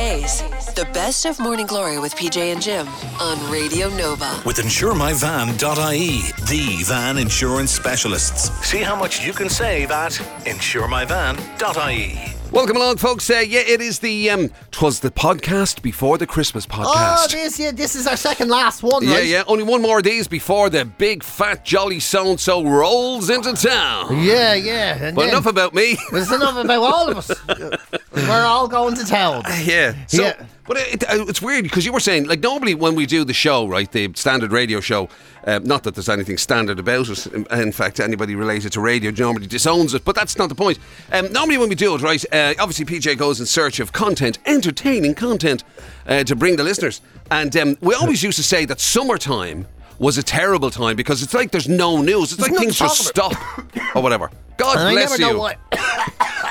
The best of Morning Glory with PJ and Jim on Radio Nova. With InsureMyVan.ie, the van insurance specialists. See how much you can save at InsureMyVan.ie. Welcome along, folks. Uh, yeah, it is the um, twas the podcast before the Christmas Oh, podcast. this yeah, this is our second last one, yeah, right? yeah. Only one more days before the big fat jolly so and so rolls into town. Yeah, yeah. And But then- enough about me. There's enough about all of us. We're all going to town. yeah. So, Yeah. But it, it, it's weird because you were saying, like, normally when we do the show, right, the standard radio show, um, not that there's anything standard about it. In, in fact, anybody related to radio normally disowns it, but that's not the point. Um, normally when we do it, right, uh, obviously PJ goes in search of content, entertaining content, uh, to bring the listeners. And um, we always used to say that summertime was a terrible time because it's like there's no news. It's like things just stop or whatever. God And I bless never you. know what.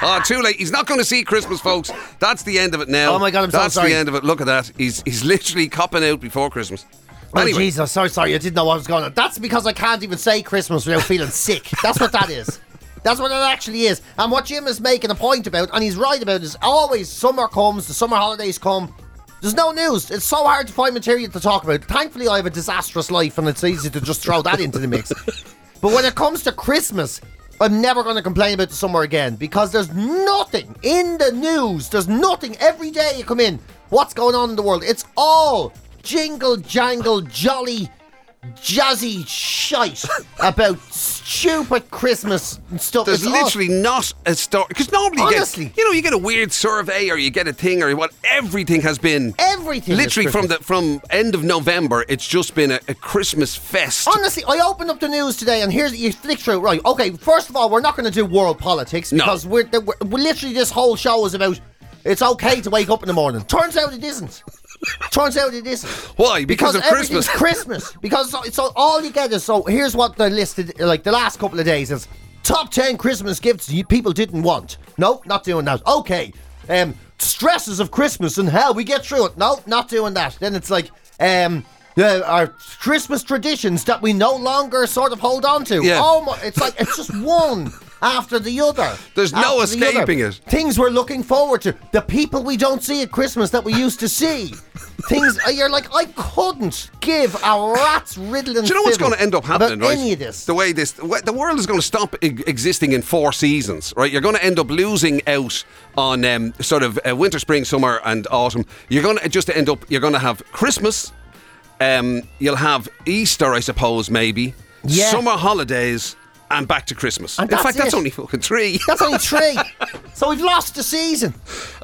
Oh, too late. He's not going to see Christmas, folks. That's the end of it now. Oh my God, I'm so That's sorry. the end of it. Look at that. He's he's literally copping out before Christmas. Oh, Anyway, Jesus, sorry, sorry, I didn't know what was going on. That's because I can't even say Christmas without feeling sick. That's what that is. That's what it actually is. And what Jim is making a point about, and he's right about, is always summer comes, the summer holidays come. There's no news. It's so hard to find material to talk about. Thankfully, I have a disastrous life, and it's easy to just throw that into the mix. But when it comes to Christmas, I'm never going to complain about the summer again because there's nothing in the news. There's nothing every day you come in. What's going on in the world? It's all jingle jangle jolly jazzy shite about stupid Christmas and stuff. there's It's all- literally not a story because normally you Honestly. get you know you get a weird survey or you get a thing or what. Everything has been Everything Literally from the from end of November, it's just been a, a Christmas fest. Honestly, I opened up the news today, and here's you flick through. Right, okay. First of all, we're not going to do world politics No. because we're, we're, we're literally this whole show is about. It's okay to wake up in the morning. Turns out it isn't. Turns out it isn't. Why? Because of Christmas. Christmas. Because so, so all you get is so. Here's what they listed like the last couple of days is top ten Christmas gifts you people didn't want. No, not doing that. Okay. Um, stresses of Christmas and how we get through it. No, not doing that. Then it's like um. Uh, our Christmas traditions that we no longer sort of hold on to. Yeah. Oh my, it's like it's just one after the other. There's no escaping it. Things we're looking forward to. The people we don't see at Christmas that we used to see. Things uh, you're like, I couldn't give a rat's riddling. Do you know what's going to end up happening, right? Any of this? The way this, the world is going to stop existing in four seasons, right? You're going to end up losing out on um, sort of uh, winter, spring, summer, and autumn. You're going to just end up. You're going to have Christmas. Um, you'll have Easter, I suppose, maybe. Yeah. Summer holidays. And back to Christmas. And in that's fact, that's it. only fucking three. That's only three. so we've lost the season.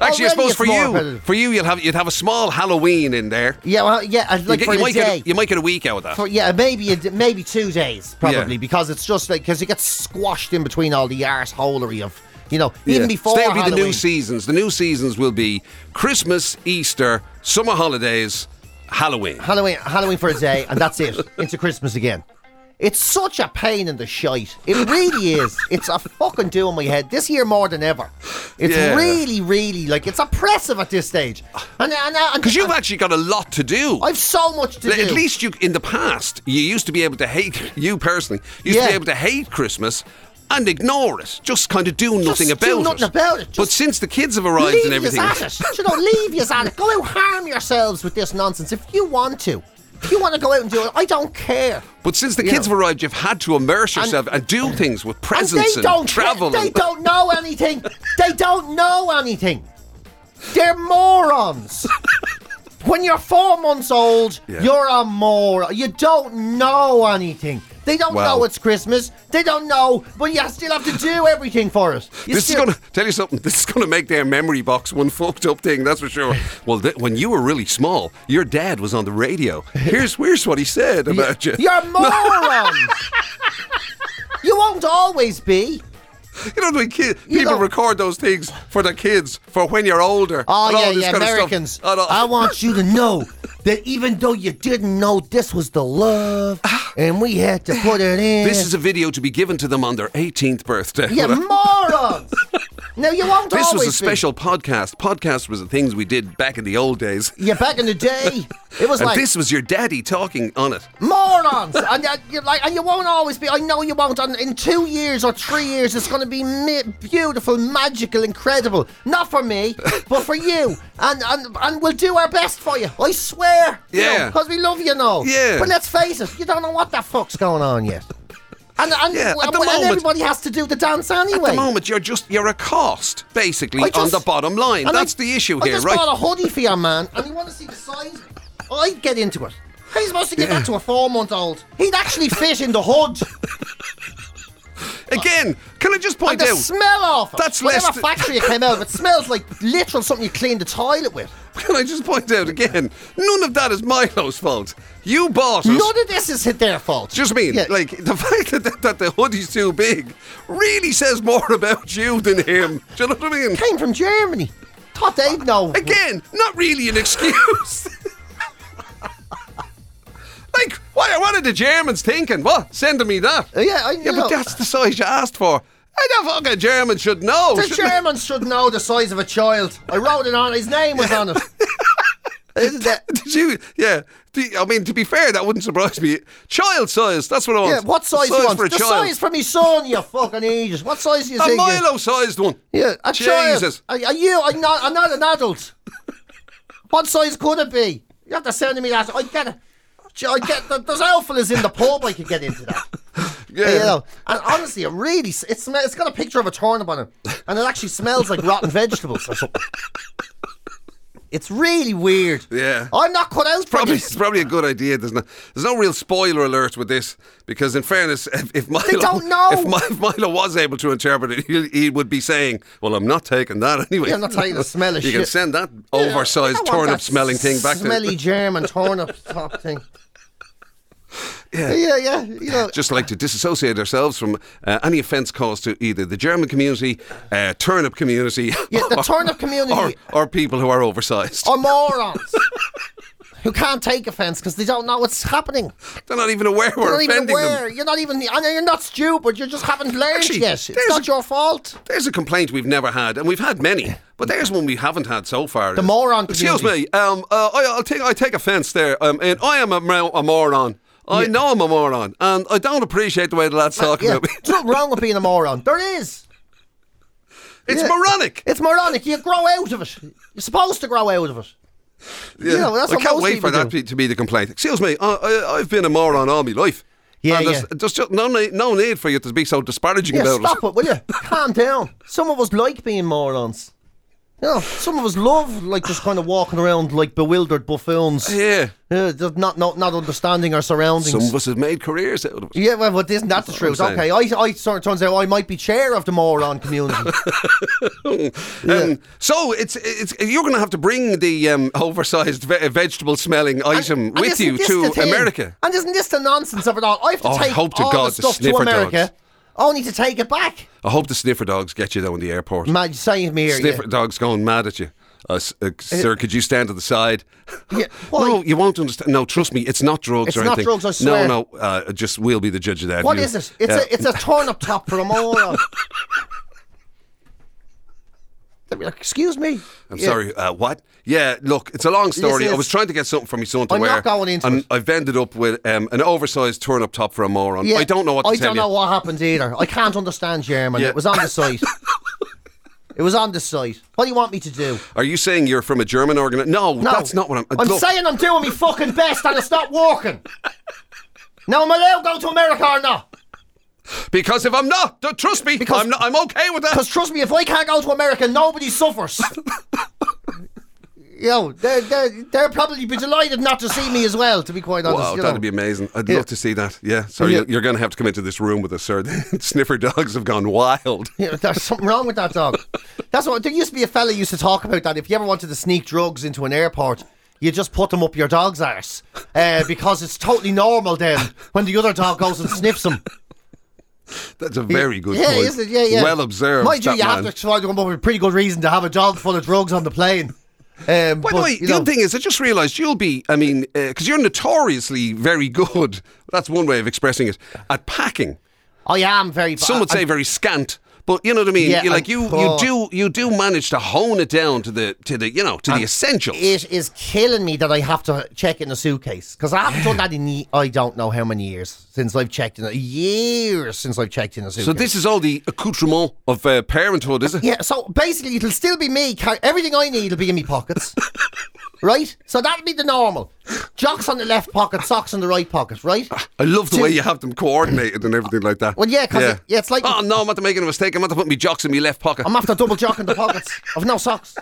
Actually, I Already suppose it's for more you, repetitive. for you, you'll have you'd have a small Halloween in there. Yeah, well, yeah, I'd You, like get, for you the might day. get a, you might get a week out of that. For, yeah, maybe a d- maybe two days probably Yeah. because it's just like because it gets squashed in between all the arseholery of you know even Yeah. before So They'll be the new Halloween. seasons. The new seasons will be Christmas, Easter, summer holidays, Halloween. Halloween, Halloween for a day, and that's it. Into Christmas again. It's such a pain in the shite. It really is. It's a fucking do in my head. This year more than ever. It's Yeah. really, really like it's oppressive at this stage. And Because you've actually got a lot to do. I've so much to At do. At least you, in the past, you used to be able to hate you personally. Used to be able to hate Christmas and ignore it. Just kind of do nothing Just about do it. nothing about it. but since the kids have arrived leave and everything, at it. You know, leave you at it. Go out, harm yourselves with this nonsense if you want to. If you want to go out and do it, I don't care. but since the You kids know. have arrived, you've had to immerse yourself and, do things with presents and and, they don't travel. They and- don't know anything. they don't know anything. They're morons. when you're four months old, Yeah. you're a moron. You don't know anything. They don't Wow. know it's Christmas. They don't know, but you still have to do everything for us. You This still- is going to tell you something. This is going to make their memory box one fucked up thing. That's for sure. Well, th- when you were really small, your dad was on the radio. Here's here's what he said about you. You're morons. you won't always be. You know, when kid, people know- record those things for their kids for when you're older. Oh yeah, yeah, kind of stuff. Americans. I want you to know that even though you didn't know this was the love, and we had to put it in. This is a video to be given to them on their 18th birthday. you morons. Now you won't always. This was a special podcast. Podcast was the things we did back in the old days. Yeah, back in the day, it was And like this was your daddy talking on it. morons, and you, you like, and you won't always be. I know you won't. And in two years or three years, it's going to be mi- beautiful, magical, incredible. Not for me, but for you, and and and we'll do our best for you. I swear. Yeah. because we love you, know. Yeah. But let's face it, you don't know what the fuck's going on yet. And, and, Yeah, at the and moment- everybody has to do the dance anyway. At the moment, you're just you're a cost, basically, just- on the bottom line. That's I- the issue I here, just right? bought a hoodie for your man, and you want to see the size. I'd get into it. How are you supposed to give Yeah. that to a four-month-old? He'd actually fit in the hood. Again, can I just point And the out? smell of it. That's Whatever less th- factory it came out of, it smells like literal something you clean the toilet with. Can I just point out again? None of that is Milo's fault. You bought it. None of this is their fault. Just mean, Yeah. like the fact that, that the hoodie's too big really says more about you than him. Do you know what I mean? came from Germany. Thought they'd know. Again, not really an excuse. what, are the Germans thinking? What? Sending me that? Uh, yeah, I Yeah, know. but that's the size you asked for. I don't fucking German should know. The? Germans should know the size of a child. I wrote it on. His name was on it. Isn't it? Did you? Yeah. The- I mean, to be fair, that wouldn't surprise me. Child size. That's what I want. Yeah, what size, you want? for a the child? size for me son, you fucking idiot. What size do you a think? you- Milo-sized one. Yeah, a Jesus. child. Are, are you? I'm not. I'm not an adult. what size could it be? You have to send me that. I get it. I get. There's alphalas in the pub. I could get into that. Yeah. You know, and honestly, it really it sm- it's got a picture of a turnip on it, and it actually smells like rotten vegetables or something. It's really weird. Yeah. I'm not cut out for Probably, this. it's probably a good idea. There's no, there's no real spoiler alert with this because, in fairness, if, if Milo, don't know. if Mi- if Milo was able to interpret it, he, he would be saying, "Well, I'm not taking that anyway." Yeah, I'm not taking the smell of You can send that I oversized that turnip-smelling thing back smelly to. German turnip top thing. Yeah. Yeah, yeah, you know. Just like to disassociate ourselves from uh, any offence caused to either the German community, uh, turnip community, Yeah, the turnip community- or, or people who are oversized. or morons who can't take offence because they don't know what's happening. They're not even aware we're offending aware. them. You're not even. And you're not stupid. You just haven't learned Actually, yet. It's not a- your fault. There's a complaint we've never had, and we've had many, but there's one we haven't had so far. The moron Excuse community. me. Um, uh, I, I'll take I take offence there. Um, and I am a, a moron. I Yeah. know I'm a moron, and I don't appreciate the way the lad's talking Yeah, about me. there's nothing wrong with being a moron. There is. It's Yeah. moronic. It's moronic. You grow out of it. You're supposed to grow out of it. Yeah. know, that's I can't wait for that do. to be the complaint. Excuse me. I, I, I've been a moron all my life. Yeah, and there's, yeah. there's just no need, no need for you to be so disparaging Yeah, about stop it. Stop it, will you? Calm down. Some of us like being morons. You know, some of us love like just kind of walking around like bewildered buffoons. Yeah. Yeah, just not, not not understanding our surroundings. Some of us have made careers out of it. Yeah, well, but isn't that the truth? Okay, I, I sort of turns out I might be chair of the moron community. Um, so it's it's you're going to have to bring the um, oversized ve- vegetable smelling item And with isn't you to? America. And isn't this the nonsense of it all? I have to Oh, I take hope to all God the stuff to America, dogs. Only to take it back. I hope the sniffer dogs get you down the airport. Man, saying to me here, sniffer yeah. dogs going mad at you. Uh, uh, sir, could you stand to the side? Yeah. No, you won't understand. No, trust me, it's not drugs It's or not anything. drugs, I swear. No, no, uh, just we'll be the judge of that. What You- is it? It's a it's a turnip top for a moron. They'd be like, Excuse me. I'm Yeah. sorry. Uh, what? Yeah, look, it's a long story. This I was trying to get something for my son to I'm wear. not going into and it. I've ended up with um, an oversized turn-up top for a moron. Yeah, I don't know what to I don't you. know what happened either. I can't understand German. Yeah. It was on the site. it was on the site. What do you want me to do? Are you saying you're from a German organ? No, No, that's not what I'm. I'm look, saying I'm doing my fucking best and it's not working. now am I allowed to go to America or not? Because if I'm not, trust me, Because- I'm not, I'm okay with that. Because trust me, if I can't go to America, nobody suffers. Yo, they're, they're, they're probably be delighted not to see me as well, to be quite honest. Wow, you that'd know. be amazing. I'd Yeah. love to see that. Yeah. so Yeah. you're, you're going to have to come into this room with us, sir. The sniffer dogs have gone wild. Yeah, there's something wrong with that dog. That's what there used to be a fella used to talk about that. If you ever wanted to sneak drugs into an airport, you just put them up your dog's arse uh, because it's totally normal then when the other dog goes and sniffs them. That's a very good yeah, point. is it? Yeah, yeah. Well observed. Mind you, you man. have to try to come up with a pretty good reason to have a dog full of drugs on the plane. Um, By but, the way, the know, other thing is, I just realised you'll be, I mean, because you're notoriously very good, that's one way of expressing it, at packing. I am very. Some would say very scant, But you know what I mean. Yeah, you like you you do you do manage to hone it down to the to the you know to the essentials. It is killing me that I have to check in a suitcase because I haven't done that in I don't know how many years since I've checked in a years since I've checked in a suitcase. so this is all the accoutrement of uh, parenthood, is it? yeah. So basically, it'll still be me. Everything I need will be in my pockets, right? So that'll be the normal. Jocks on the left pocket, socks on the right pocket, right? I love the Two- way you have them coordinated and everything like that. Well, yeah, 'cause it- yeah, it's like- oh no, I'm not making a mistake. I'm not to put my jocks in my left pocket. I'm after double jocking the pockets. I've no socks.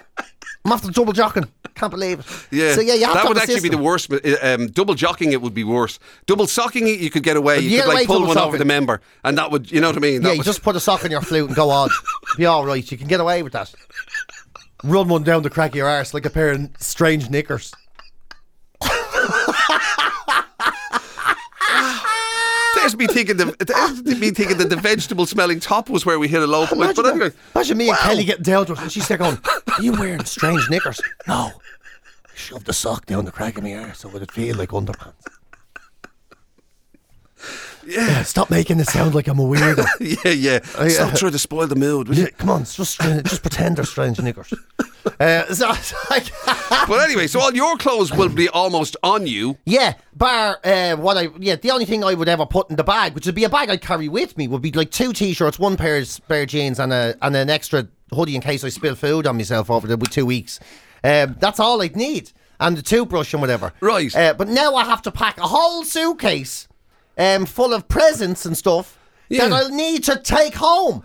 I'm after double jocking. Can't believe it. Yeah, So yeah, you have that to would have a actually be the system. worst. but, uh, Um, double jocking it would be worse. Double socking it, you could get away. You could like pull double one over socking. the member, and that would, you know what I mean? That Yeah, you would- just put a sock in your flute and go on. Be all right. You can get away with that. Run one down the crack of your arse like a pair of strange knickers. There's me thinking the there's me thinking that the vegetable smelling top was where we hit a low point. But Imagine, anyway, imagine me and wow. Kelly getting down to it, and she's there going, "Are you wearing strange knickers?" No. I shoved the sock down the crack of my arse so it would feel like underpants. Yeah, Stop making it sound like I'm a weirdo. yeah, yeah. I, Stop uh, trying to spoil the mood. Yeah, come on, just just pretend they're strange niggers. Uh, so, But anyway, so all your clothes will be almost on you. yeah, bar uh, what I yeah the only thing I would ever put in the bag, which would be a bag I'd carry with me, would be like two t-shirts, one pair of spare jeans, and a and an extra hoodie in case I spill food on myself over the two weeks. Um, that's all I'd need, and the toothbrush and whatever. Right. Uh, but now I have to pack a whole suitcase, um, full of presents and stuff. Yeah. That I'll need to take home.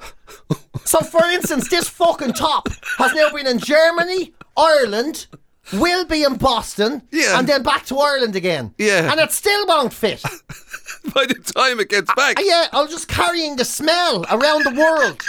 So, for instance, this fucking top has now been in Germany, Ireland, will be in Boston, Yeah. and then back to Ireland again. Yeah. And it still won't fit. By the time it gets back, Uh, yeah, I'm just carrying the smell around the world.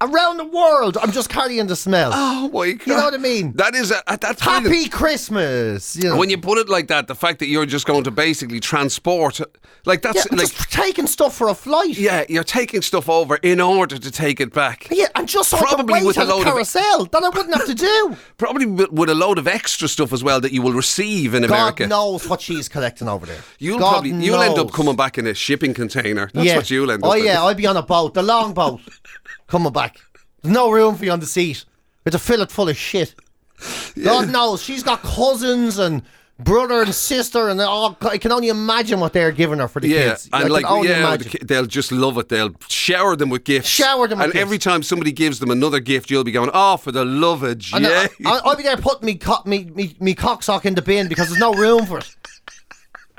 Around the world, I'm just carrying the smell. oh my god, You know what I mean? That is a, that's. Happy Christmas. You know. When you put it like that, the fact that you're just going to basically transport, like that's yeah, like, just taking stuff for a flight. yeah, you're taking stuff over in order to take it back. Yeah, and just Probably I can wait with a load of- carousel that I wouldn't have to do. Probably with a load of extra stuff as well that you will receive in God America. God knows what she's collecting over there. You'll God probably you'll end up coming back in a shipping container. That's yeah. what you'll end oh, up. Oh in. yeah, I'll be on a boat, the long boat, coming back. There's no room for you on the seat. It's a fillet full of shit. God knows she's got cousins and brother and sister, and all, I can only imagine what they're giving her for the Yeah, kids. I and can like yeah, the they'll just love it. They'll shower them with gifts. Shower them with and gifts. every time somebody gives them another gift, you'll be going, "Oh, for the love of And I, Jay!" I, I'll be there putting me, co- me, me, me cocksock in the bin because there's no room for it.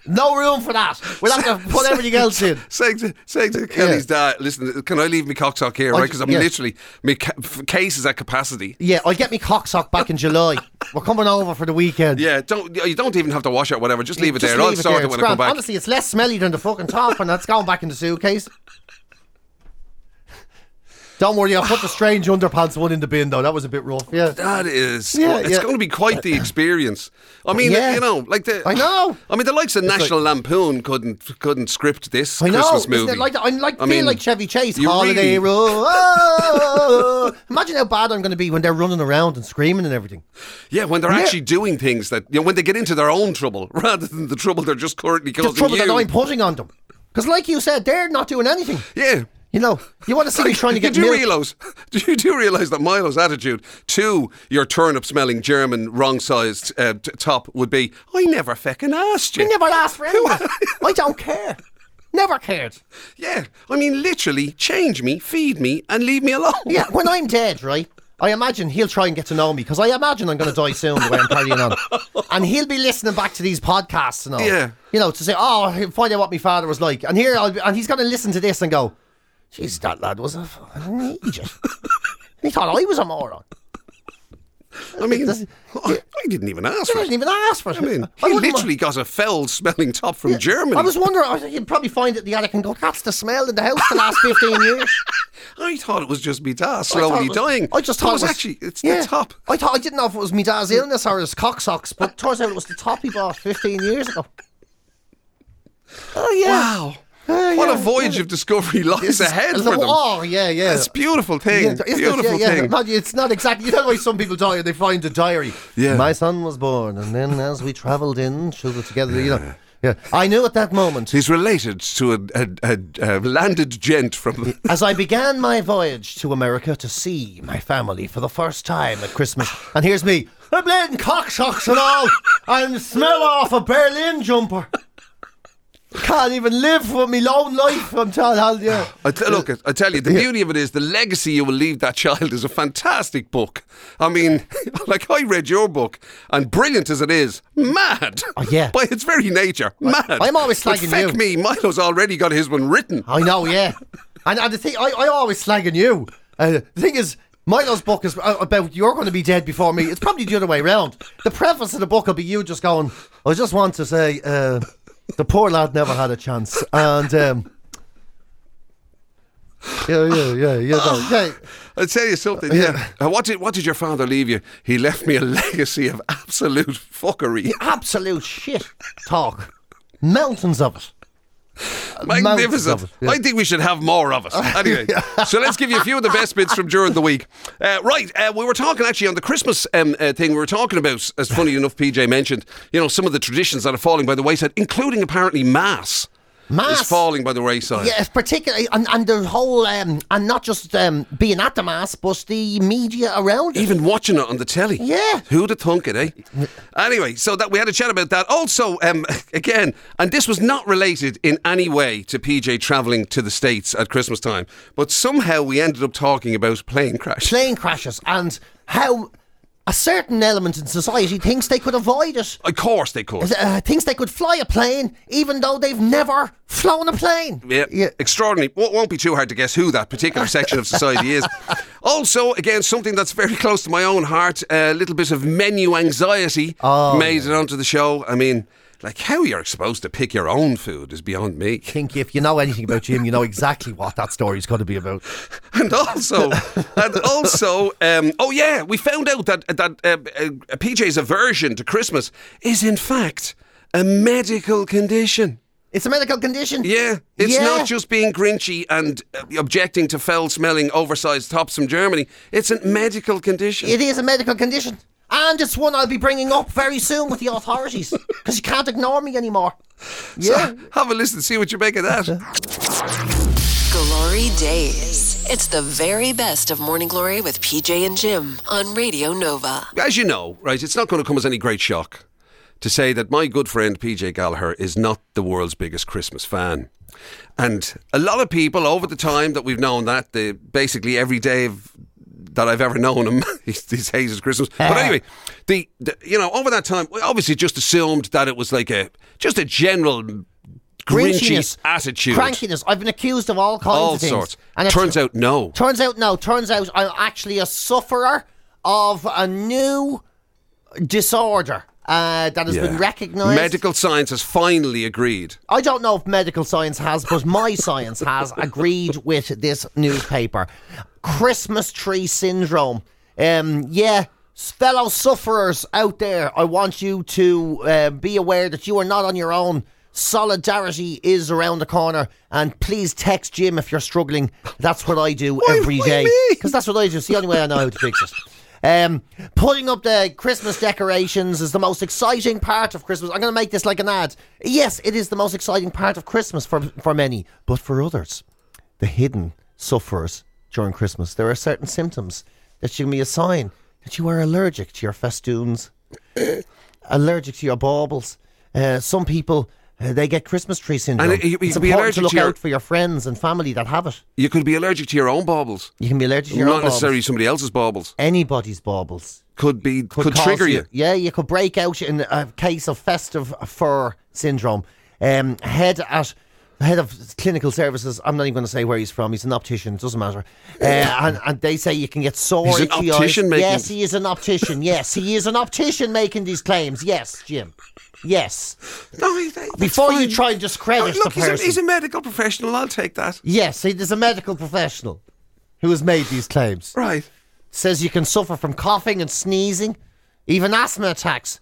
No room for that. We'll have to put everything else in. saying to, saying to Kelly's dad, "Listen, can I leave my cocksock here, right? Because I'm yeah. literally my ca- case is at capacity." Yeah, I'll get me cocksock back in July. We're coming over for the weekend. Yeah, don't you don't even have to wash it, or whatever. Just leave it Just there. I'll leave it sort there. it It's I come grand. back. Honestly, it's less smelly than the fucking top, and that's going back in the suitcase. Don't worry, I'll put the strange underpants one in the bin though. That was a bit rough. Yeah. That is, Yeah, it's yeah. going to be quite the experience. I mean, Yeah. you know, like the. I know. I mean, the likes of like- National Lampoon couldn't couldn't script this I know. Christmas movie. like I like I feel mean, like Chevy Chase holiday really-. Oh, imagine how bad I'm going to be when they're running around and screaming and everything. Yeah, when they're Yeah. actually doing things that you know, when they get into their own trouble rather than the trouble they're just currently The trouble you. that I'm putting on them. Because, like you said, they're not doing anything. yeah. You know, you want to see me trying to get do you milk. realize? Do you do realize that Milo's attitude to your turnip-smelling German wrong-sized uh, t- top would be, "I never feckin' asked you." I never asked for anything. I don't care. Never cared. Yeah, I mean, literally, change me, feed me, and leave me alone. Yeah, when I'm dead, right? I imagine he'll try and get to know me because I imagine I'm going to die soon the way I'm carrying on. And he'll be listening back to these podcasts and all. Yeah. You know, to say, oh, find out what my father was like. And here, I'll be, and he's going to listen to this and go, jeez, that lad was a fucking idiot. he thought oh, I was a moron. I mean, Does- I, I didn't even ask I for didn't it. even ask for it. I mean, I he literally got a foul-smelling top from Germany. I was wondering, I you'd probably find it the attic and go, that's the smell in the house the last 15 years. I thought it was just me dad I slowly it was- dying. I just thought it was actually it's yeah. the top. I thought I didn't know if it was me dad's illness or his cock socks, but turns out it was the top he bought 15 years ago. Oh yeah. Wow. Oh, what yeah, a voyage yeah. of discovery lies is- ahead it's for them. Oh yeah, yeah. It's a beautiful thing. Yeah, it? beautiful thing. Not- it's not exactly. You know why some people die and they find a diary. Yeah. My son was born, and then as we travelled in, shoulder together, you know. Yeah, I knew at that moment. He's related to a, a, a, a landed gent from. As I began my voyage to America to see my family for the first time at Christmas, and here's me, a bleeding cockshocks and all, and smell off a Berlin jumper. Can't even live for me lone life, I'm telling you. I t- look, I tell you, the beauty of it is the legacy you will leave that child is a fantastic book. I mean, like I read your book, and brilliant as it is, mad. Oh, yeah. By its very nature, mad. I'm always But slagging feck you. me, Milo's already got his one written. I know, yeah. And, and the thing, I, I always slagging you. Uh, the thing is, Milo's book is uh, about you're going to be dead before me. It's probably the other way around. The preface of the book will be you just going, I just want to say, uh, the poor lad never had a chance. And, um, yeah, yeah, yeah, yeah, no, yeah. I'll tell you something. Yeah. Uh, what did What did your father leave you? He left me a legacy of absolute fuckery. Absolute shit talk. Mountains of it. Magnificent. it, yeah. I think we should have more of it. Anyway, so let's give you a few of the best bits from during the week. Uh, right, uh, we were talking actually on the Christmas um, uh, thing. We were talking about, as funny enough, PJ mentioned, you know, some of the traditions that are falling by the wayside, including apparently mass. Mass. is falling by the wayside. Yeah, particularly, and, and the whole, um, and not just um, being at the mass, but the media around it. Even watching it on the telly. Yeah. Who'd have thunk it, eh? Anyway, so that we had a chat about that. Also, um, again, and this was not related in any way to PJ travelling to the States at Christmas time, but somehow we ended up talking about plane crash. plane crashes and how a certain element in society thinks they could avoid it. of course they could. Uh, thinks they could fly a plane even though they've never flown a plane. Yeah, yeah. extraordinary. Won't, won't be too hard to guess who that particular section of society is. Also, again, something that's very close to my own heart. A little bit of menu anxiety Oh, made it onto the show. I mean, like how you're supposed to pick your own food is beyond me. think if you know anything about Jim, you know exactly what that story's going to be about. And also, and also, um, oh yeah, we found out that that uh, uh, PJ's aversion to Christmas is in fact a medical condition. It's a medical condition. Yeah, it's Yeah. not just being grinchy and uh, objecting to foul-smelling, oversized tops from Germany. It's a medical condition. It is a medical condition. And it's one I'll be bringing up very soon with the authorities because you can't ignore me anymore. Yeah. So have a listen, see what you make of that. Glory Days. It's the very best of Morning Glory with PJ and Jim on Radio Nova. As you know, right, it's not going to come as any great shock to say that my good friend PJ Gallagher is not the world's biggest Christmas fan. And a lot of people over the time that we've known that, the basically every day of, that I've ever known him, he's, he's hated Christmas. But anyway, the, the you know over that time, we obviously just assumed that it was like a just a general grinchy Grinchiness, attitude, crankiness. I've been accused of all kinds all of things. sorts. it Turns out no. Turns out, no. Turns out I'm actually a sufferer of a new disorder uh, that has been recognised. Medical science has finally agreed. I don't know if medical science has, but my science has agreed with this newspaper. Christmas tree syndrome. Um, yeah, fellow sufferers out there, I want you to uh, be aware that you are not on your own. Solidarity is around the corner, and please text Jim if you're struggling. That's what I do every why day because that's what I do. It's the only way I know how to fix it. Um, putting up the Christmas decorations is the most exciting part of Christmas. I'm going to make this like an ad. Yes, it is the most exciting part of Christmas for for many, but for others, the hidden sufferers during Christmas, there are certain symptoms that you can be a sign that you are allergic to your festoons, allergic to your baubles. Uh, some people. Uh, they get Christmas tree syndrome. And you- you it's can be important allergic to look to your- out for your friends and family that have it. You could be allergic to your own baubles, You can be allergic to your not necessarily somebody else's baubles. anybody's baubles. Could be could, cause trigger you. Yeah, you could break out in a case of festive fur syndrome. Um, head at head of clinical services. I'm not even going to say where he's from. He's an optician. It doesn't matter. Uh, and, and they say you can get sore. He's an optician eyes. making- Yes, he is an optician. yes, he is an optician making these claims. Yes, Jim. Yes. No, he- Before you try and discredit Oh, look, the he's a, he's a medical professional. I'll take that. yes, he is a medical professional who has made these claims. Right. says you can suffer from coughing and sneezing, even asthma attacks.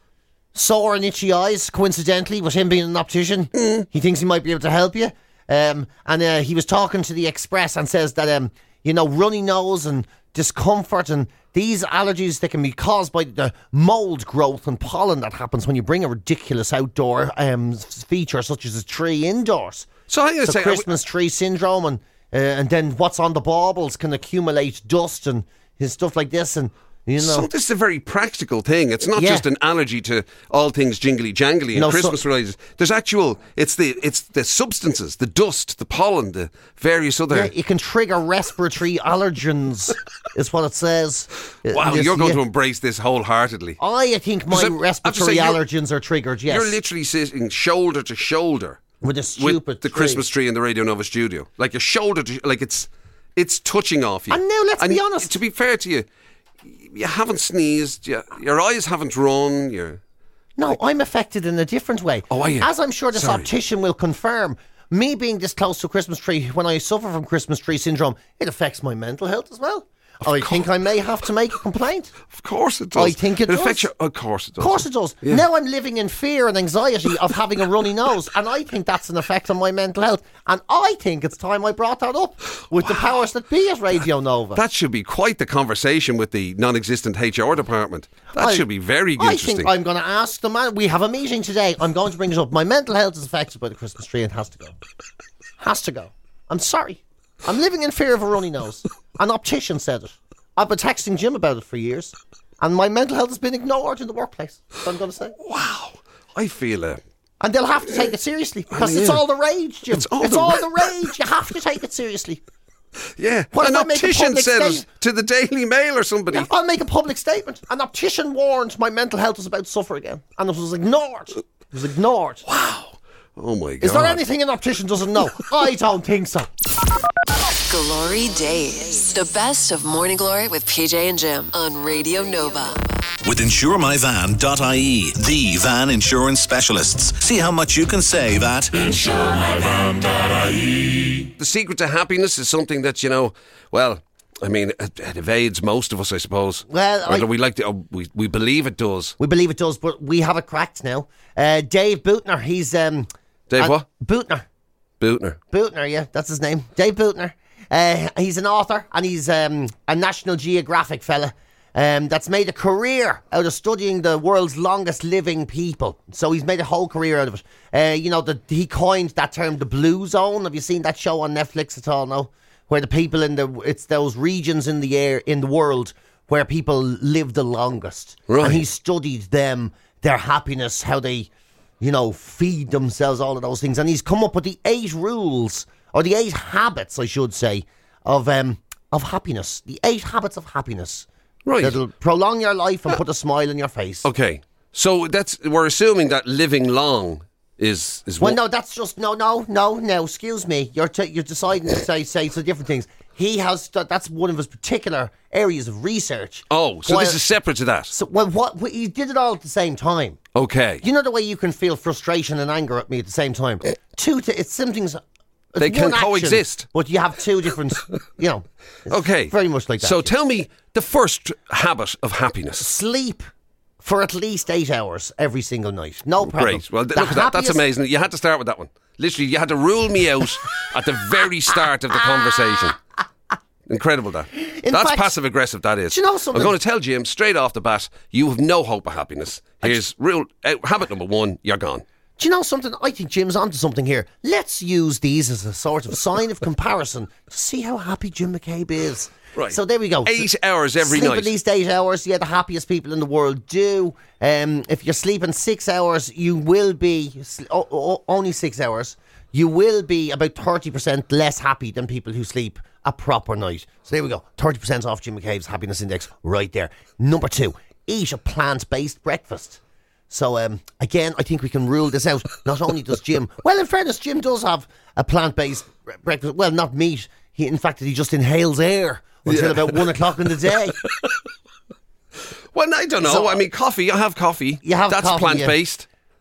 Sore and itchy eyes, coincidentally, with him being an optician. He thinks he might be able to help you. Um, and uh, he was talking to the Express and says that, um, you know, runny nose and discomfort and These allergies they can be caused by the mold growth and pollen that happens when you bring a ridiculous outdoor um, feature such as a tree indoors. So I'm going to So say, Christmas tree syndrome and uh, and then what's on the baubles can accumulate dust and, and stuff like this and you know So this is a very practical thing. It's not Yeah. just an allergy to all things jingly jangly and No, so- Christmas related. There's actual. It's the it's the substances, the dust, the pollen, the various other. Yeah, it can trigger respiratory allergens, is what it says. wow, Yes, you're going yeah. to embrace this wholeheartedly. I think my I- respiratory say, allergens are triggered. Yes, You're literally sitting shoulder to shoulder with a stupid with the tree. Christmas tree in the Radio Nova studio, like your shoulder to like it's it's touching off you. And now let's be honest. To be fair to you, you haven't sneezed. You, your eyes haven't run. You're No, I'm affected in a different way. Oh, are you? As I'm sure this Sorry. optician will confirm, me being this close to a Christmas tree, when I suffer from Christmas tree syndrome, it affects my mental health as well. I think I may have to make a complaint. Of course it does. I think it affects does. your. Of course it does. Of course it does. Yeah. Now I'm living in fear and anxiety of having a runny nose, and I think that's an effect on my mental health. And I think it's time I brought that up with the powers that be at Radio Nova. That should be quite the conversation with the non-existent HR department. That I- should be very I interesting. think I'm going to ask the man. We have a meeting today. I'm going to bring it up. My mental health is affected by the Christmas tree and has to go. Has to go. I'm sorry. I'm living in fear of a runny nose. An optician said it. I've been texting Jim about it for years, and my mental health has been ignored in the workplace. What I'm going to say. wow, I feel it. And they'll have to take it seriously because Oh, it's all the rage, Jim. It's all the all ra- the rage. You have to take it seriously. yeah. What An if I make a optician said it to the Daily Mail or somebody. I'll make a public statement. An optician warned my mental health was about to suffer again, and it was ignored. It was ignored. Oh my god! Is there anything an optician doesn't know? I don't think so. Glory Days. The best of Morning Glory with PJ and Jim on Radio Nova. With InsureMyVan.ie, the van insurance specialists. See how much you can save at insuremyvan.ie. the secret to happiness is something that you know. Well, I mean, it, it evades most of us, I suppose. Well, Whether I- we like to, oh, we we believe it does. We believe it does, but we have it cracked now. Uh, Dave Buettner, he's um, Dave, uh, what? Buettner, Buettner. Buettner, yeah, that's his name. Dave Buettner. Uh, he's an author and he's um, a National Geographic fella. Um, that's made a career out of studying the world's longest living people. So he's made a whole career out of it. Uh, you know, the, he coined that term, the blue zone. Have you seen that show on Netflix at all? No, where the people in the it's those regions in the air in the world where people live the longest. Right. And he studied them, their happiness, how they, you know, feed themselves, all of those things. And he's come up with the eight rules, or the eight habits, I should say, of um of happiness. The eight habits of happiness. Right. That'll prolong your life and put a smile on your face. Okay, so that's we're assuming that living long is is Well, what- no, that's just no, no, no, no. Excuse me. You're t- you're deciding to say say some different things. He has st- that's one of his particular areas of research. Oh, so While- this is separate to that. so well, what well, he did it all at the same time. Okay. You know the way you can feel frustration and anger at me at the same time. Eh. Two, t- it's something's. it's They can action, coexist. but you have two different. You know. Okay. Very much like that. So tell me the first habit of happiness. sleep for at least eight hours every single night. No problem. Great. Well, th- The look at that. That's amazing. You had to start with that one. Literally, you had to rule me out at the very start of the conversation. Incredible that. That's fact- passive aggressive. That is. Do you know something? I'm going to tell Jim straight off the bat. You have no hope of happiness. Here's rule. Uh, habit number one. You're gone. Do you know something? I think Jim's onto something here. Let's use these as a sort of sign of comparison to see how happy Jim McCabe is. Right. So there we go. Eight hours every Sleep night. at least eight hours. Yeah, the happiest people in the world do. Um, if you're sleeping six hours, you will be sl- o- o- only six hours. You will be about thirty percent less happy than people who sleep a proper night. So there we go. Thirty percent off Jim McCabe's happiness index right there. Number two, eat a plant-based breakfast. So um, again, I think we can rule this out. Not only does Jim, well, in fairness, Jim does have a plant-based bre- breakfast. Well, not meat. He, in fact, he just inhales air until about one o'clock in the day. Well, I don't know. So- I mean, coffee. I have coffee. You have That's coffee, yeah.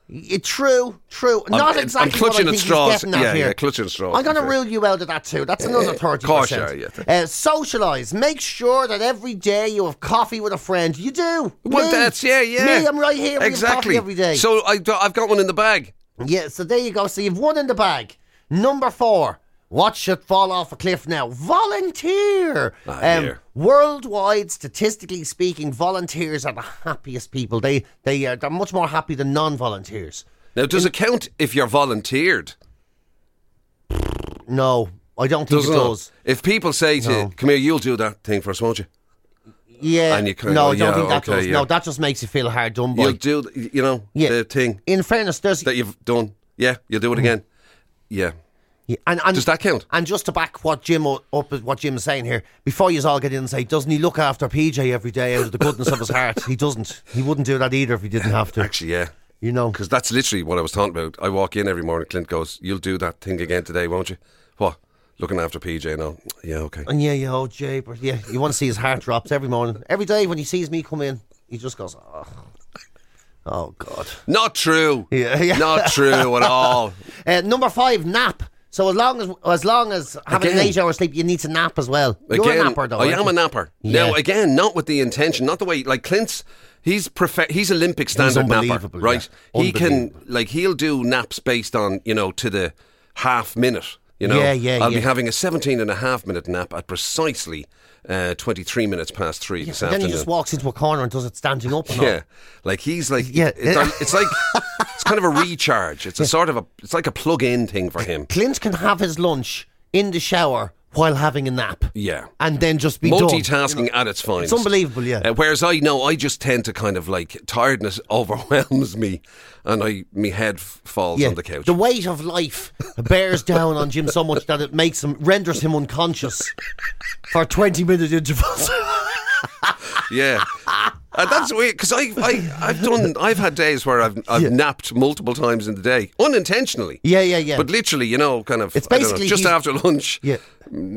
Yeah, true, true. Not I'm exactly clutching what I at think straws. he's getting at Yeah, here. yeah, clutching straws, I'm going to rule you out of that too. That's another thirty course, percent. yeah, yeah. Uh, socialise. Make sure that every day you have coffee with a friend. You do. Well, Me. that's yeah, yeah. Me, I'm right here. Exactly. coffee every day. So I, I've got one in the bag. Yeah, so there you go. So you've one in the bag. Number four, Watch it fall off a cliff now. Volunteer. Ah, um, worldwide, statistically speaking, volunteers are the happiest people. They they are they're much more happy than non-volunteers. Now, does it count if you're volunteered? No, I don't think Does it not? does. If people say to you, No. come here, you'll do that thing for us, won't you? Yeah, And you kinda no, I don't yeah, think that okay, does. yeah. No, that just makes you feel hard done by. You'll do, you know, Yeah. the thing In fairness, there's that you've done. Yeah, you'll do it again. Yeah. Yeah, and, and Does that count? And just to back what Jim up what Jim's saying here, before you all get in and say, doesn't he look after PJ every day out of the goodness of his heart? He doesn't. He wouldn't do that either if he didn't have to. Actually, yeah. You know, Because that's literally what I was talking about. I walk in every morning, Clint goes, You'll do that thing again today, won't you? What? Looking after PJ and all. Yeah, okay. and yeah, yeah, oh Jay, but yeah, you want to see his heart drops every morning, every day when he sees me come in, he just goes, oh, oh God. Not true. Yeah, yeah. Not true at all. Uh, number five, nap. So as long as as long as having an Again. eight hour sleep, you need to nap as well. You're Again, a napper though. I am you? a napper. Yeah. Now, again, not with the intention, not the way, like Clint's, he's profe- he's Olympic standard napper, unbelievable, right? yeah. He can, like, he'll do naps based on, you know, to the half minute. You know, Yeah, yeah, I'll yeah. be having a 17 and a half minute nap at precisely uh, 23 minutes past three this And then he just walks into a corner and does it standing up and all. Yeah, like he's like Yeah. It's, it's like it's kind of a recharge. It's a sort of a it's like a plug-in thing for him. Clint can have his lunch in the shower while having a nap. Yeah. And then just be done. Multitasking at its finest. It's unbelievable, yeah. Uh, whereas I know I just tend to kind of like tiredness overwhelms me, and I my head f- falls Yeah. on the couch. The weight of life bears down on Jim so much that it makes him renders him unconscious for twenty minute intervals. yeah, and that's weird because I I I've done I've had days where I've I've Yeah. napped multiple times in the day unintentionally. yeah, yeah, yeah. But literally, you know, kind of. It's don't know, basically just after lunch. Yeah.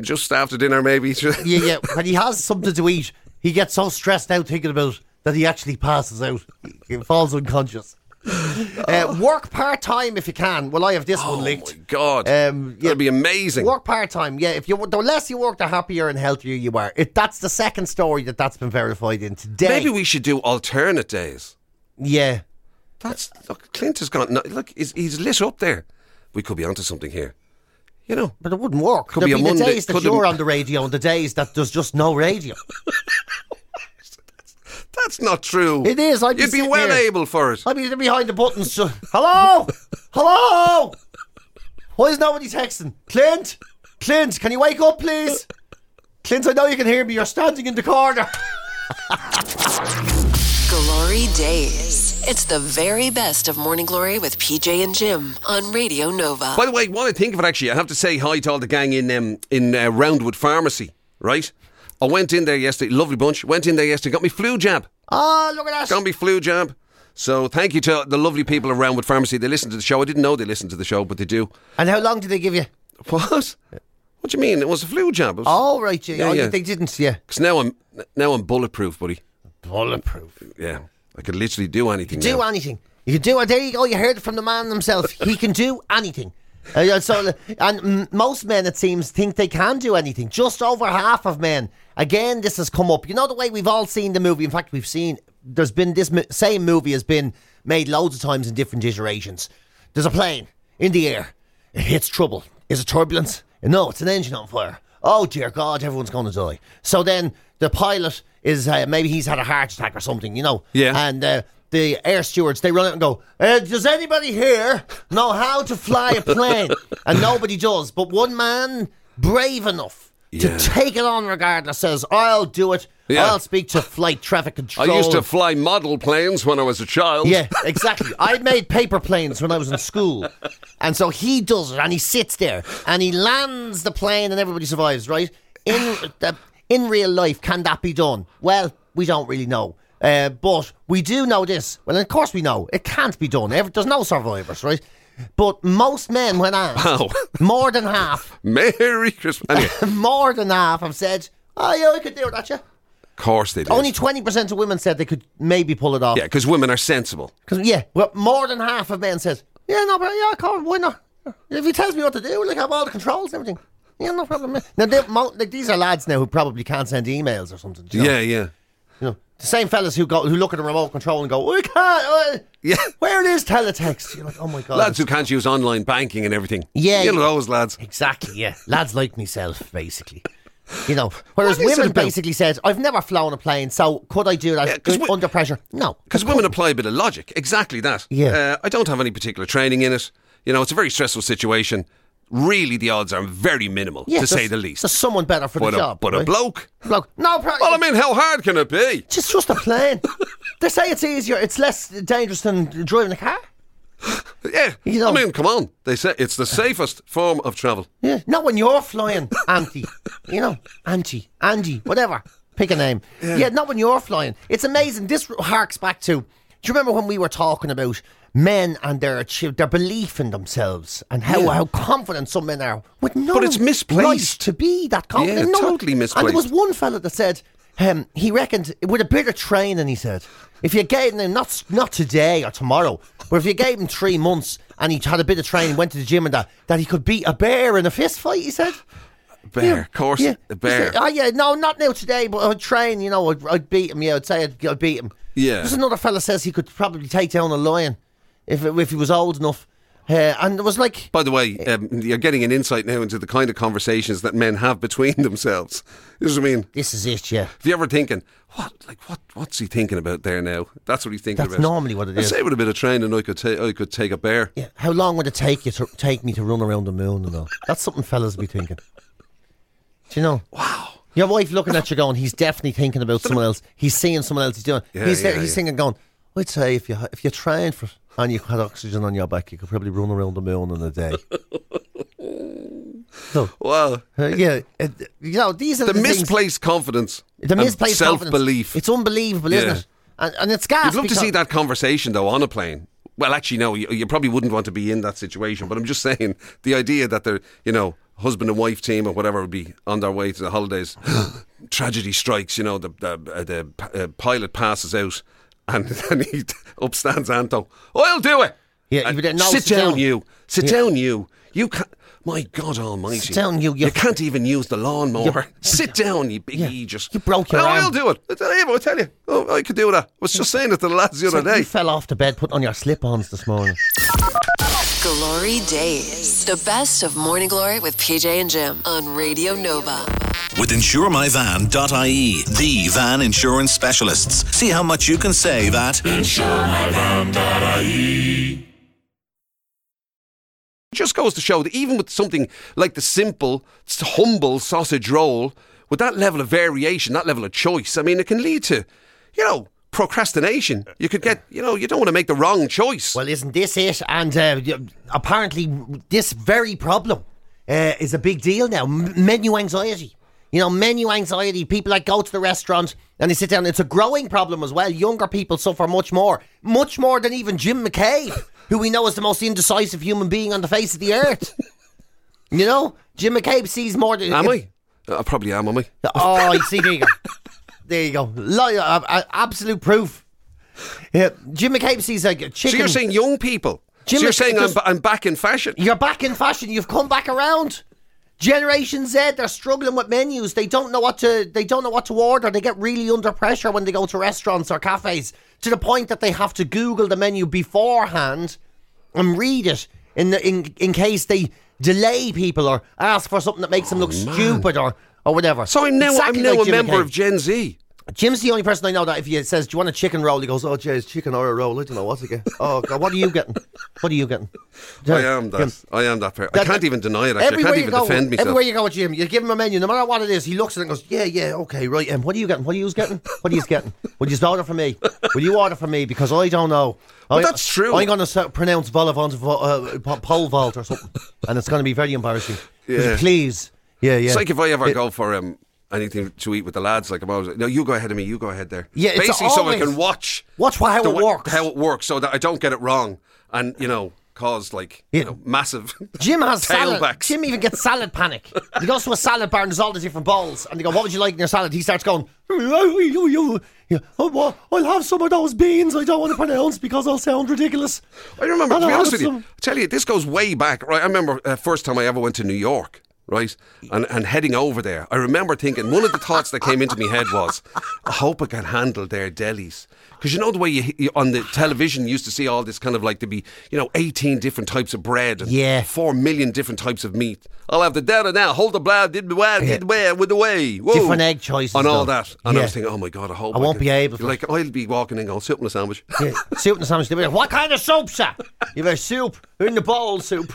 Just after dinner, maybe. yeah, yeah. When he has something to eat, he gets so stressed out thinking about it that he actually passes out. He falls unconscious. Uh, work part time if you can. Well, I have this Oh one linked. my god! Um, yeah. That'd be amazing. Work part time, yeah. If you the less you work, the happier and healthier you are. It, that's the second story that that's been verified in today. Maybe we should do alternate days. yeah. That's look. Clint has gone. Look, he's, he's lit up there. We could be onto something here. You know. But it wouldn't work. Could There'd be be, a the Monday- days that could you're on the radio and the days that there's just no radio. That's not true. It is, I'd be You'd be sitting well there. able for it. I'd be behind the buttons. Just, Hello, hello. Why is nobody texting? Clint, Clint, can you wake up, please? Clint, I know you can hear me. You're standing in the corner. Glory Days. It's the very best of Morning Glory with PJ and Jim on Radio Nova. By the way, while I think of it, actually, I have to say hi to all the gang in um, in uh, Roundwood Pharmacy. Right. I went in there yesterday. Lovely bunch. Went in there yesterday. Got me flu jab. Oh, look at that! Got me flu jab. So thank you to the lovely people around with pharmacy. They listen to the show. I didn't know they listened to the show, but they do. And how long did they give you? What? What do you mean? It was a flu jab. It was, Oh, right, yeah. Yeah, oh, yeah. They didn't, Yeah, because now I'm now I'm bulletproof, buddy. Bulletproof. Yeah, I could literally do anything. do now. anything. You can do. There you go. You heard it from the man himself. He can do anything. Uh, so, and mm, most men, it seems, think they can do anything. Just over half of men. Again, this has come up. You know the way we've all seen the movie. In fact, we've seen. There's been this mo- same movie has been made loads of times in different iterations. There's a plane in the air. It hits trouble. Is it turbulence? No, it's an engine on fire. Oh dear God, everyone's going to die. So then the pilot is uh, maybe he's had a heart attack or something, you know. Yeah. And uh, the air stewards they run out and go, uh, "Does anybody here know how to fly a plane?" and nobody does. But one man, brave enough Yeah. to take it on regardless, says, "I'll do it. Yeah. I'll speak to flight traffic control. I used to fly model planes when I was a child. Yeah, exactly. I made paper planes when I was in school. And so he does it and he sits there and he lands the plane and everybody survives, right? In the, in real life, can that be done? Well, we don't really know. Uh, but we do know this. Well, of course we know. It can't be done. There's no survivors, right? But most men, when asked, Wow. more than half, Merry Christmas. Anyway, more than half have said, oh, yeah, I could do it, that, yeah. of course they did. Only 20% of women said they could maybe pull it off. yeah, because women are sensible. Cause, yeah, well, more than half of men says, yeah, no, but yeah, come on, why not? If he tells me what to do, like have all the controls and everything. Yeah, no problem. Now, they, mo- like these are lads now who probably can't send emails or something. do you know? Yeah, yeah. You know, The same fellas who go who look at the remote control and go, "We can't." Uh, Yeah. Where is teletext? You're like, "Oh my god." Lads who can't use online banking and everything. Yeah, You know yeah. those lads. Exactly, yeah. Lads like myself, basically. You know, whereas What is it women about- basically said, "I've never flown a plane, so could I do that Yeah, 'cause we- under pressure?" No, Because women apply a bit of logic. Exactly that. Yeah. Uh, I don't have any particular training in it. You know, it's a very stressful situation. Really, the odds are very minimal, yeah, to say the least. There's someone better for But, the a, job. but a bloke. bloke, no, pro- Well, I mean, how hard can it be? it's just a plane. they say it's easier, it's less dangerous than driving a car. Yeah. You know- I mean, come on. They say it's the safest form of travel. Yeah, not when you're flying, Auntie. you know, Auntie, Angie, whatever. Pick a name. Yeah. not when you're flying. It's amazing. This harks back to. Do you remember when we were talking about men and their their belief in themselves and how, how confident some men are? With no But it's misplaced. right to be that confident. Yeah, No, totally And there was one fella that said um, he reckoned with a bit of training. He said if you gave him not not today or tomorrow, but if you gave him three months and he had a bit of training, went to the gym and that, that he could beat a bear in a fist fight. He said. Bear, of course, Yeah. a bear. Oh, yeah, no, not now today, but I'd train, you know, I'd, I'd beat him, yeah, I'd say I'd, I'd beat him. Yeah. There's another fella says he could probably take down a lion if, if he was old enough. Uh, and it was like, By the way, um, you're getting an insight now into the kind of conversations that men have between themselves. You know what I mean? this is it, yeah. If you ever thinking, what, like, what, what's he thinking about there now? That's what he's thinking That's about. normally what it I is. say with a bit of training, I could take, I could take a bear. Yeah. How long would it take you to take me to run around the moon and all? That's something fellas be thinking. Do you know? Wow. Your wife looking at you going, he's definitely thinking about someone else. He's seeing someone else he's doing. Yeah, he's there, yeah, he's yeah. thinking, going, I'd say if you if you're trained for and you had oxygen on your back, you could probably run around the moon in a day. so, Wow. uh, yeah, uh, you know, these are The the, things- misplaced confidence. the misplaced self belief. It's unbelievable, isn't it? And, and it's gas. You'd love to see that conversation though on a plane. Well, actually, no. You, you probably wouldn't want to be in that situation. But I'm just saying the idea that they're, you know, husband and wife team or whatever would be on their way to the holidays. Tragedy strikes. You know, the the, uh, the uh, pilot passes out, and then he up stands Anto. I'll oh, do it. Yeah, And you would- no, sit, sit down, down. you. Sit Yeah. down, you. You can't. My God Almighty! Sit down, you- You, you- can't even use the lawnmower. Sit down, you big Yeah. Aegis. You broke your oh, arm. I'll do it. I tell you, I tell you. Oh, I could do that. I was just saying it to the lads the other day. You fell off the bed putting on your slip-ons this morning. GloryDaze. The best of Morning Glory with PJ and Jim on Radio Nova. With InsureMyVan.ie, the van insurance specialists. See how much you can save at just goes to show that even with something like the simple, humble sausage roll, with that level of variation, that level of choice, I mean, it can lead to, you know, procrastination. You could get, you know, you don't want to make the wrong choice. Well, isn't this it? And uh, apparently, this very problem uh, is a big deal now. M- menu anxiety. You know, menu anxiety. People that go to the restaurant and they sit down. It's a growing problem as well. Younger people suffer much more, much more than even Jim McCabe, who we know is the most indecisive human being on the face of the earth. you know, Jim McCabe sees more than. am I? I probably am, am I? Oh, you see, there you go. There you go. Uh, uh, absolute proof. Yeah, Jim McCabe sees like a chicken. So you're saying young people? Jim so you're saying I'm, I'm back in fashion? You're back in fashion. You've come back around. Generation Z, they're struggling with menus. They don't know what to. They don't know what to order. They get really under pressure when they go to restaurants or cafes, to the point that they have to Google the menu beforehand and read it in the, in in case they delay people or ask for something that makes them look oh, stupid or or whatever. Oh, So I'm now Exactly I'm now like a Jim member McCabe. of Gen Z. Jim's the only person I know that if he says, "Do you want a chicken roll?" he goes, "Oh, Jay, it's chicken or a roll. I don't know what to get." Oh, God, what are you getting? What are you getting? I am that. I am that. Per- I can't even deny it. Actually, I can't even go, defend myself. everywhere you go with Jim, you give him a menu, no matter what it is. He looks at it and goes, "Yeah, yeah, okay, right." And what are you getting? What are you getting? What are you getting? Will you order for me? Will you order for me? Because I don't know. I, that's true. I'm going to pronounce vol-au-vent uh, po- pole vault or something, and it's going to be very embarrassing. Yeah. Please, yeah, yeah. It's like if I ever It- go for um, anything to eat with the lads, like I'm always like, no, you go ahead of me, you go ahead there. Yeah, it's basically, so I can watch Watch how the it works. how it works, so that I don't get it wrong, and you know, cause like Yeah. you know, massive. Jim has salad. Jim even gets salad panic. He goes to a salad bar and there's all the different bowls, and they go, "What would you like in your salad?" He starts going, oh, "I'll have some of those beans I don't want to pronounce because I'll sound ridiculous." I remember, to be I'll honest with you, some- I tell you, this goes way back. Right, I remember uh, first time I ever went to New York. Right? And, and heading over there, I remember thinking, one of the thoughts that came into my head was, I hope I can handle their delis. Because you know the way you, you on the television you used to see all this kind of like to be, you know, 18 different types of bread and Yeah. 4 million different types of meat. I'll have the data now, hold the blood, did the way, did the way, with the way. Whoa. Different egg choices, And all though. that. And I was thinking, oh my God, I hope I won't can- be able to. Like, I'll be walking in going, sit on a sandwich. Yeah, soup and a sandwich. What kind of soup, sir? You have soup in the bowl, soup.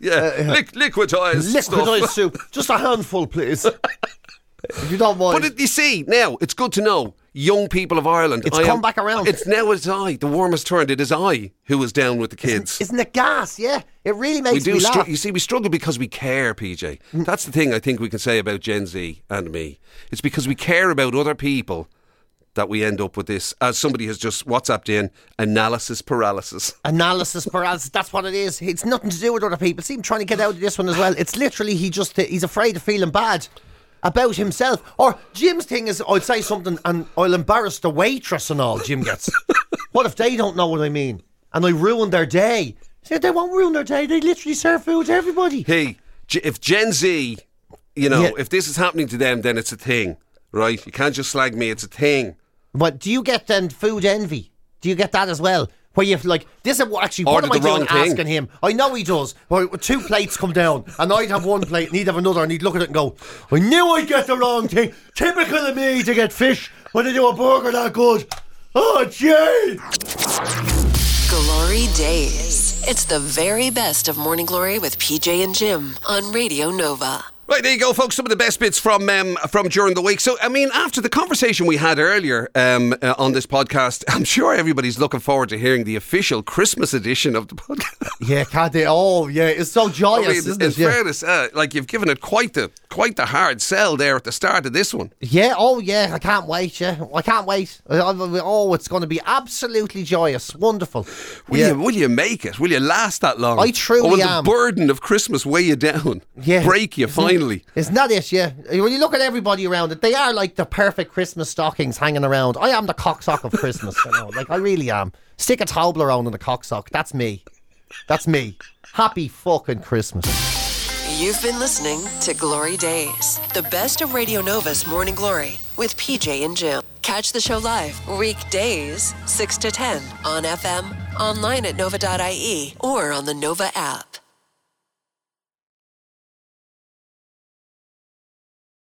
Yeah, uh, Liq- liquidized Liquidized stuff. soup. Just a handful, please. if you don't mind. But it, you see, now it's good to know. Young people of Ireland, It's I come back around. It's now it's I. The warm has turned. It is I who is down with the kids. Isn't it gas? Yeah. It really we makes do. me str- laugh. you see, we struggle because we care, PJ. Mm. That's the thing I think we can say about Gen Z and me. It's because we care about other people that we end up with this. As somebody has just WhatsApped in, analysis paralysis. Analysis paralysis. That's what it is. It's nothing to do with other people. See him trying to get out of this one as well. It's literally he just he's afraid of feeling bad about himself. Or Jim's thing is, I'll say something and I'll embarrass the waitress and all. Jim gets. what if they don't know what I mean and I ruin their day? See, they won't ruin their day. They literally serve food to everybody. Hey, if Gen Z, you know, Yeah. if this is happening to them, then it's a thing, right? You can't just slag me. It's a thing. But do you get then food envy? Do you get that as well? Where you've like this is what actually what Ordered am I the wrong doing thing. asking him? I know he does. Where two plates come down and I'd have one plate and he'd have another and he'd look at it and go, I knew I'd get the wrong thing. Typical of me to get fish when they do a burger that good. Oh gee! Glory Days. It's the very best of Morning Glory with PJ and Jim on Radio Nova. Right, there you go, folks. Some of the best bits from um, from during the week. So, I mean, after the conversation we had earlier um, uh, on this podcast, I'm sure everybody's looking forward to hearing the official Christmas edition of the podcast. Yeah, can't they? Oh yeah, it's so I joyous, mean, isn't in it? Yeah. fairness, uh, like you've given it quite the quite the hard sell there at the start of this one. yeah, oh yeah, I can't wait. Yeah, I can't wait. I- I- Oh, it's going to be absolutely joyous, wonderful. Will yeah. you will you make it? Will you last that long? I truly or will am. the burden of Christmas weigh you down? Yeah. break you finally. Isn't that it? Yeah. When you look at everybody around it, they are like the perfect Christmas stockings hanging around. I am the cocksock of Christmas, you know. Like I really am. Stick a Toblerone in a cocksock. That's me. That's me. Happy fucking Christmas. You've been listening to GloryDaze, the best of Radio Nova's Morning Glory with PJ and Jim. Catch the show live weekdays 6 to 10 on FM, online at nova.ie, or on the Nova app.